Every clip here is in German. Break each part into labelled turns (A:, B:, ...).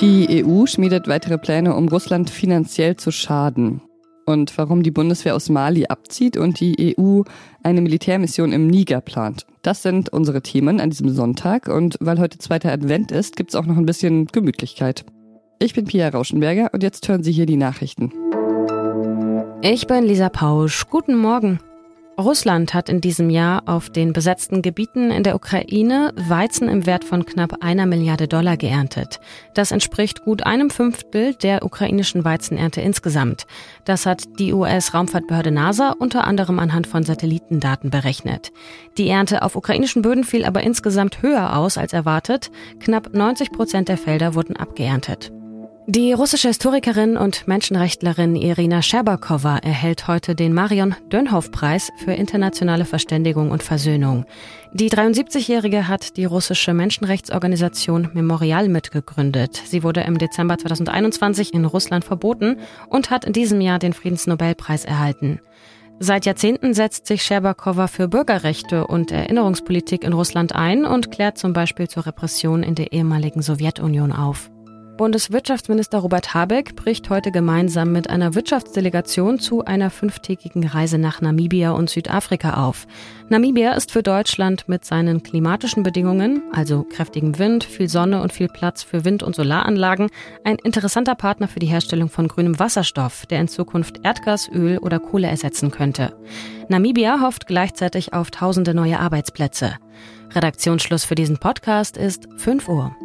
A: Die EU schmiedet weitere Pläne, um Russland finanziell zu schaden. Und warum die Bundeswehr aus Mali abzieht und die EU eine Militärmission im Niger plant. Das sind unsere Themen an diesem Sonntag. Und weil heute zweiter Advent ist, gibt es auch noch ein bisschen Gemütlichkeit. Ich bin Pia Rauschenberger und jetzt hören Sie hier die Nachrichten.
B: Ich bin Lisa Pausch. Guten Morgen. Russland hat in diesem Jahr auf den besetzten Gebieten in der Ukraine Weizen im Wert von knapp einer Milliarde Dollar geerntet. Das entspricht gut einem Fünftel der ukrainischen Weizenernte insgesamt. Das hat die US-Raumfahrtbehörde NASA unter anderem anhand von Satellitendaten berechnet. Die Ernte auf ukrainischen Böden fiel aber insgesamt höher aus als erwartet. Knapp 90 Prozent der Felder wurden abgeerntet. Die russische Historikerin und Menschenrechtlerin Irina Scherbakowa erhält heute den Marion Dönhoff-Preis für internationale Verständigung und Versöhnung. Die 73-Jährige hat die russische Menschenrechtsorganisation Memorial mitgegründet. Sie wurde im Dezember 2021 in Russland verboten und hat in diesem Jahr den Friedensnobelpreis erhalten. Seit Jahrzehnten setzt sich Scherbakowa für Bürgerrechte und Erinnerungspolitik in Russland ein und klärt zum Beispiel zur Repression in der ehemaligen Sowjetunion auf. Bundeswirtschaftsminister Robert Habeck bricht heute gemeinsam mit einer Wirtschaftsdelegation zu einer fünftägigen Reise nach Namibia und Südafrika auf. Namibia ist für Deutschland mit seinen klimatischen Bedingungen, also kräftigem Wind, viel Sonne und viel Platz für Wind- und Solaranlagen, ein interessanter Partner für die Herstellung von grünem Wasserstoff, der in Zukunft Erdgas, Öl oder Kohle ersetzen könnte. Namibia hofft gleichzeitig auf tausende neue Arbeitsplätze. Redaktionsschluss für diesen Podcast ist 5 Uhr.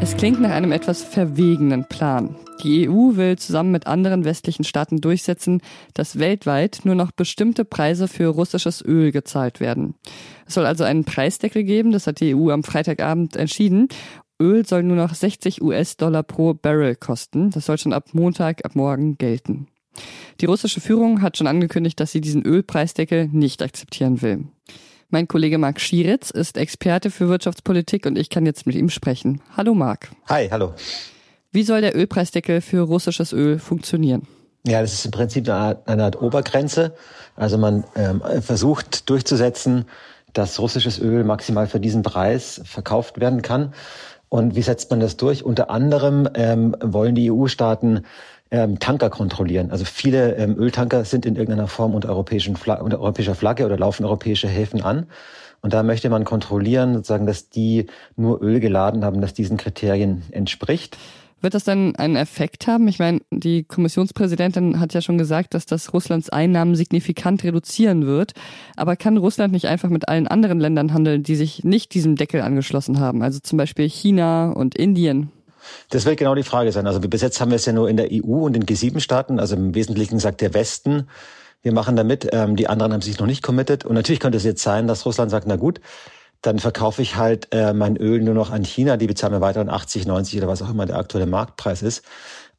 A: Es klingt nach einem etwas verwegenen Plan. Die EU will zusammen mit anderen westlichen Staaten durchsetzen, dass weltweit nur noch bestimmte Preise für russisches Öl gezahlt werden. Es soll also einen Preisdeckel geben, das hat die EU am Freitagabend entschieden. Öl soll nur noch 60 US-Dollar pro Barrel kosten. Das soll schon ab Montag, ab morgen gelten. Die russische Führung hat schon angekündigt, dass sie diesen Ölpreisdeckel nicht akzeptieren will. Mein Kollege Marc Schieritz ist Experte für Wirtschaftspolitik und ich kann jetzt mit ihm sprechen. Hallo Marc.
C: Hi, hallo.
A: Wie soll der Ölpreisdeckel für russisches Öl funktionieren?
C: Ja, das ist im Prinzip eine Art, eine Art Obergrenze. Also man ähm, versucht durchzusetzen, dass russisches Öl maximal für diesen Preis verkauft werden kann. Und wie setzt man das durch? Unter anderem ähm, wollen die EU-Staaten ähm, Tanker kontrollieren. Also viele ähm, Öltanker sind in irgendeiner Form unter, europäischen Fla unter europäischer Flagge oder laufen europäische Häfen an. Und da möchte man kontrollieren, sozusagen, dass die nur Öl geladen haben, das diesen Kriterien entspricht.
A: Wird das dann einen Effekt haben? Ich meine, die Kommissionspräsidentin hat ja schon gesagt, dass das Russlands Einnahmen signifikant reduzieren wird. Aber kann Russland nicht einfach mit allen anderen Ländern handeln, die sich nicht diesem Deckel angeschlossen haben? Also zum Beispiel China und Indien?
C: Das wird genau die Frage sein. Also bis jetzt haben wir es ja nur in der EU und in G7-Staaten. Also im Wesentlichen sagt der Westen, wir machen damit. Ähm, die anderen haben sich noch nicht committed. Und natürlich könnte es jetzt sein, dass Russland sagt, na gut, dann verkaufe ich halt äh, mein Öl nur noch an China. Die bezahlen mir weiter 80, 90 oder was auch immer der aktuelle Marktpreis ist.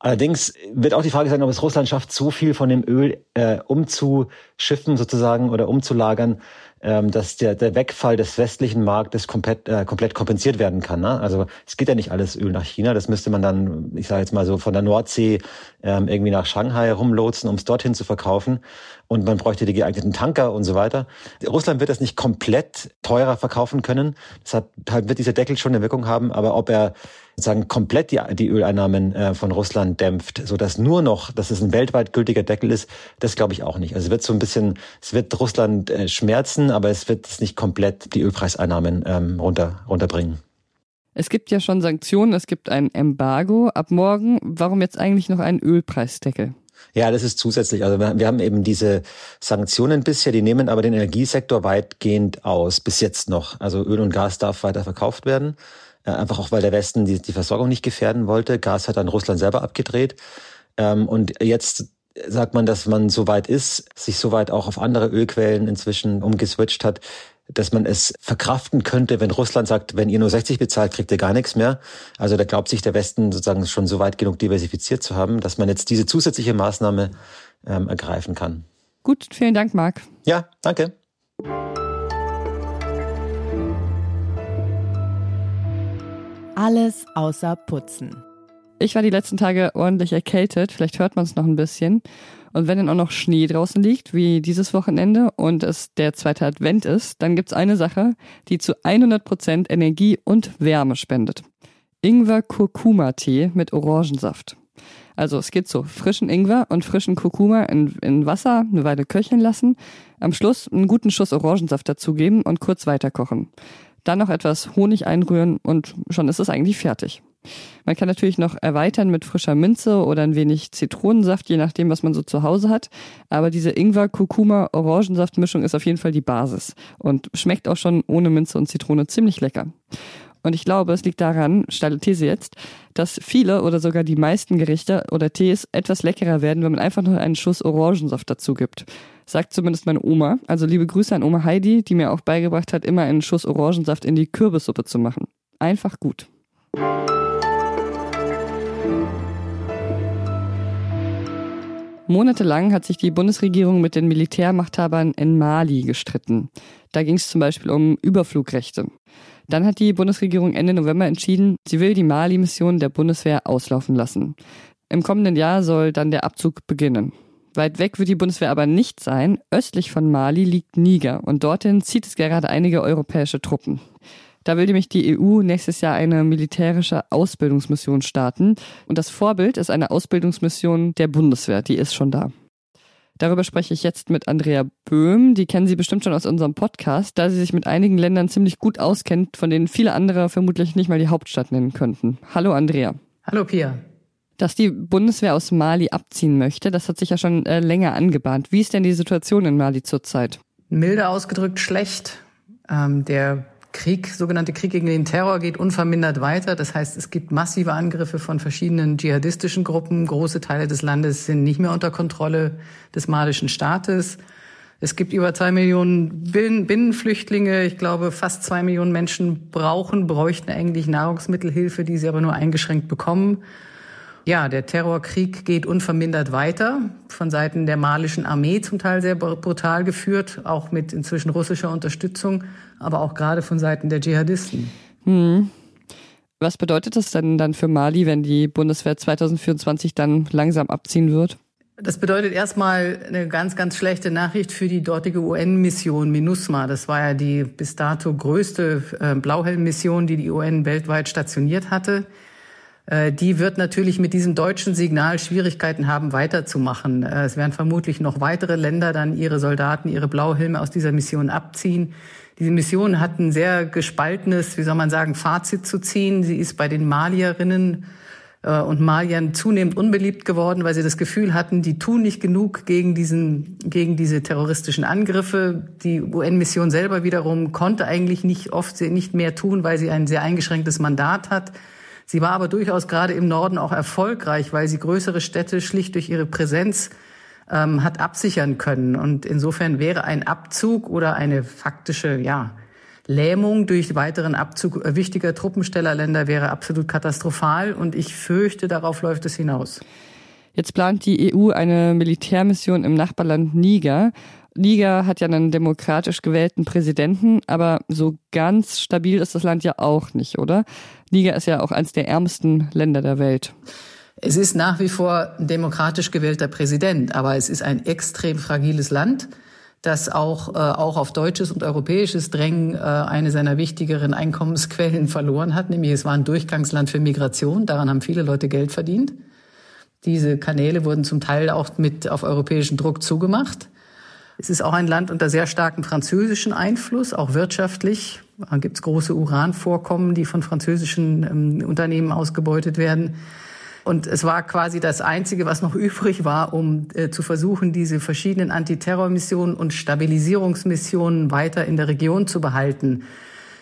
C: Allerdings wird auch die Frage sein, ob es Russland schafft, so viel von dem Öl äh, umzuschiffen sozusagen oder umzulagern, ähm, dass der, der Wegfall des westlichen Marktes komplett, äh, komplett kompensiert werden kann. Ne? Also es geht ja nicht alles Öl nach China. Das müsste man dann, ich sage jetzt mal so, von der Nordsee ähm, irgendwie nach Shanghai rumlotsen, um es dorthin zu verkaufen. Und man bräuchte die geeigneten Tanker und so weiter. Russland wird das nicht komplett teurer verkaufen können. Deshalb wird dieser Deckel schon eine Wirkung haben. Aber ob er sozusagen komplett die, die Öleinnahmen äh, von Russland dämpft, so dass nur noch, dass es ein weltweit gültiger Deckel ist, das glaube ich auch nicht. Also es wird so ein bisschen, es wird Russland äh, schmerzen, aber es wird es nicht komplett die Ölpreiseinnahmen ähm, runter, runterbringen.
A: Es gibt ja schon Sanktionen, es gibt ein Embargo ab morgen. Warum jetzt eigentlich noch ein Ölpreisdeckel?
C: Ja, das ist zusätzlich. Also wir haben eben diese Sanktionen bisher, die nehmen aber den Energiesektor weitgehend aus, bis jetzt noch. Also Öl und Gas darf weiter verkauft werden. Äh, einfach auch, weil der Westen die, die Versorgung nicht gefährden wollte. Gas hat dann Russland selber abgedreht. Ähm, und jetzt sagt man, dass man so weit ist, sich so weit auch auf andere Ölquellen inzwischen umgeswitcht hat, dass man es verkraften könnte, wenn Russland sagt, wenn ihr nur 60 bezahlt, kriegt ihr gar nichts mehr. Also da glaubt sich der Westen sozusagen schon so weit genug diversifiziert zu haben, dass man jetzt diese zusätzliche Maßnahme ähm, ergreifen kann.
A: Gut, vielen Dank, Marc.
C: Ja, danke.
D: Alles außer Putzen.
A: Ich war die letzten Tage ordentlich erkältet, vielleicht hört man es noch ein bisschen. Und wenn dann auch noch Schnee draußen liegt, wie dieses Wochenende, und es der zweite Advent ist, dann gibt's eine Sache, die zu 100 Prozent Energie und Wärme spendet. Ingwer-Kurkuma-Tee mit Orangensaft. Also es geht so, frischen Ingwer und frischen Kurkuma in, in Wasser eine Weile köcheln lassen, am Schluss einen guten Schuss Orangensaft dazugeben und kurz weiterkochen. Dann noch etwas Honig einrühren und schon ist es eigentlich fertig. Man kann natürlich noch erweitern mit frischer Minze oder ein wenig Zitronensaft, je nachdem, was man so zu Hause hat. Aber diese Ingwer-Kurkuma-Orangensaft-Mischung ist auf jeden Fall die Basis und schmeckt auch schon ohne Minze und Zitrone ziemlich lecker. Und ich glaube, es liegt daran, steile These jetzt, dass viele oder sogar die meisten Gerichte oder Tees etwas leckerer werden, wenn man einfach nur einen Schuss Orangensaft dazu gibt. Sagt zumindest meine Oma. Also liebe Grüße an Oma Heidi, die mir auch beigebracht hat, immer einen Schuss Orangensaft in die Kürbissuppe zu machen. Einfach gut. Monatelang hat sich die Bundesregierung mit den Militärmachthabern in Mali gestritten. Da ging es zum Beispiel um Überflugrechte. Dann hat die Bundesregierung Ende November entschieden, sie will die Mali-Mission der Bundeswehr auslaufen lassen. Im kommenden Jahr soll dann der Abzug beginnen. Weit weg wird die Bundeswehr aber nicht sein. Östlich von Mali liegt Niger und dorthin zieht es gerade einige europäische Truppen. Da will nämlich die EU nächstes Jahr eine militärische Ausbildungsmission starten. Und das Vorbild ist eine Ausbildungsmission der Bundeswehr. Die ist schon da. Darüber spreche ich jetzt mit Andrea Böhm. Die kennen Sie bestimmt schon aus unserem Podcast, da sie sich mit einigen Ländern ziemlich gut auskennt, von denen viele andere vermutlich nicht mal die Hauptstadt nennen könnten. Hallo Andrea.
D: Hallo Pia.
A: Dass die Bundeswehr aus Mali abziehen möchte, das hat sich ja schon äh, länger angebahnt. Wie ist denn die Situation in Mali zurzeit?
D: Milde ausgedrückt schlecht. Ähm, der Krieg, sogenannte Krieg gegen den Terror geht unvermindert weiter. Das heißt, es gibt massive Angriffe von verschiedenen dschihadistischen Gruppen. Große Teile des Landes sind nicht mehr unter Kontrolle des malischen Staates. Es gibt über zwei Millionen Binnenflüchtlinge. Ich glaube, fast zwei Millionen Menschen brauchen, bräuchten eigentlich Nahrungsmittelhilfe, die sie aber nur eingeschränkt bekommen. Ja, der Terrorkrieg geht unvermindert weiter, von Seiten der malischen Armee zum Teil sehr brutal geführt, auch mit inzwischen russischer Unterstützung, aber auch gerade von Seiten der Dschihadisten.
A: Hm. Was bedeutet das denn dann für Mali, wenn die Bundeswehr 2024 dann langsam abziehen wird?
D: Das bedeutet erstmal eine ganz, ganz schlechte Nachricht für die dortige UN-Mission MINUSMA. Das war ja die bis dato größte äh, Blauhelm-Mission, die die UN weltweit stationiert hatte. Äh, die wird natürlich mit diesem deutschen Signal Schwierigkeiten haben, weiterzumachen. Äh, es werden vermutlich noch weitere Länder dann ihre Soldaten, ihre Blauhelme aus dieser Mission abziehen. Diese Mission hat ein sehr gespaltenes, wie soll man sagen, Fazit zu ziehen. Sie ist bei den Malierinnen äh, und Maliern zunehmend unbeliebt geworden, weil sie das Gefühl hatten, die tun nicht genug gegen diesen, gegen diese terroristischen Angriffe. Die UN-Mission selber wiederum konnte eigentlich nicht oft nicht mehr tun, weil sie ein sehr eingeschränktes Mandat hat. Sie war aber durchaus gerade im Norden auch erfolgreich, weil sie größere Städte schlicht durch ihre Präsenz ähm, hat absichern können. Und insofern wäre ein Abzug oder eine faktische, ja, Lähmung durch weiteren Abzug wichtiger Truppenstellerländer wäre absolut katastrophal und ich fürchte, darauf läuft es hinaus.
A: Jetzt plant die EU eine Militärmission im Nachbarland Niger. Niger hat ja einen demokratisch gewählten Präsidenten, aber so ganz stabil ist das Land ja auch nicht, oder? Niger ist ja auch eines der ärmsten Länder der Welt.
D: Es ist nach wie vor ein demokratisch gewählter Präsident, aber es ist ein extrem fragiles Land, das auch, äh, auch auf deutsches und europäisches Drängen äh, eine seiner wichtigeren Einkommensquellen verloren hat, nämlich es war ein Durchgangsland für Migration, daran haben viele Leute Geld verdient. Diese Kanäle wurden zum Teil auch mit auf europäischen Druck zugemacht. Es ist auch ein Land unter sehr starkem französischen Einfluss, auch wirtschaftlich. Da gibt es große Uranvorkommen, die von französischen ähm, Unternehmen ausgebeutet werden. Und es war quasi das Einzige, was noch übrig war, um äh, zu versuchen, diese verschiedenen Antiterrormissionen und Stabilisierungsmissionen weiter in der Region zu behalten.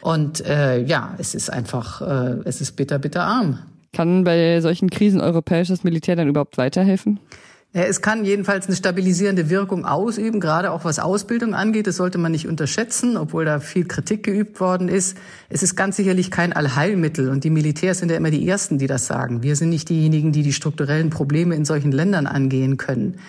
D: Und äh, ja, es ist einfach, äh, es ist bitter, bitter arm.
A: Kann bei solchen Krisen europäisches Militär dann überhaupt weiterhelfen?
D: Es kann jedenfalls eine stabilisierende Wirkung ausüben, gerade auch was Ausbildung angeht. Das sollte man nicht unterschätzen, obwohl da viel Kritik geübt worden ist. Es ist ganz sicherlich kein Allheilmittel und die Militärs sind ja immer die Ersten, die das sagen. Wir sind nicht diejenigen, die die strukturellen Probleme in solchen Ländern angehen können.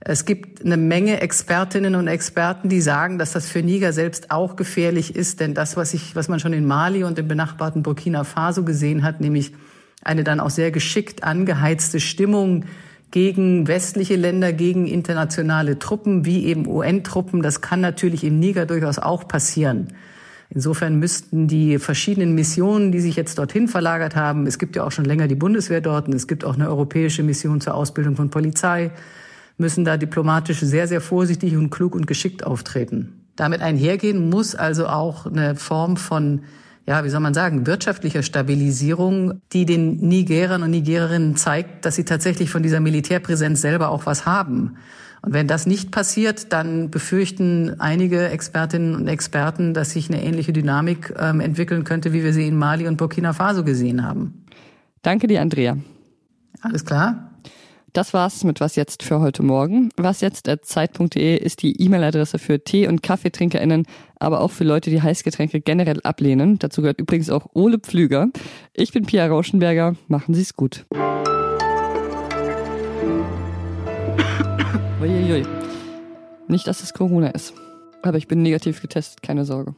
D: Es gibt eine Menge Expertinnen und Experten, die sagen, dass das für Niger selbst auch gefährlich ist, denn das, was ich, was man schon in Mali und im benachbarten Burkina Faso gesehen hat, nämlich eine dann auch sehr geschickt angeheizte Stimmung gegen westliche Länder, gegen internationale Truppen, wie eben UN-Truppen. Das kann natürlich im Niger durchaus auch passieren. Insofern müssten die verschiedenen Missionen, die sich jetzt dorthin verlagert haben, es gibt ja auch schon länger die Bundeswehr dort und es gibt auch eine europäische Mission zur Ausbildung von Polizei, müssen da diplomatisch sehr, sehr vorsichtig und klug und geschickt auftreten. Damit einhergehen muss also auch eine Form von ja, wie soll man sagen, wirtschaftlicher Stabilisierung, die den Nigerern und Nigererinnen zeigt, dass sie tatsächlich von dieser Militärpräsenz selber auch was haben. Und wenn das nicht passiert, dann befürchten einige Expertinnen und Experten, dass sich eine ähnliche Dynamik ähm, entwickeln könnte, wie wir sie in Mali und Burkina Faso gesehen haben.
A: Danke dir, Andrea.
D: Alles klar.
A: Das war's mit Was jetzt für heute Morgen. Was jetzt at zeit.de ist die E-Mail-Adresse für Tee- und KaffeetrinkerInnen, aber auch für Leute, die Heißgetränke generell ablehnen. Dazu gehört übrigens auch Ole Pflüger. Ich bin Pia Rauschenberger. Machen Sie's gut. Uiuiui. Nicht, dass es Corona ist. Aber ich bin negativ getestet, keine Sorge.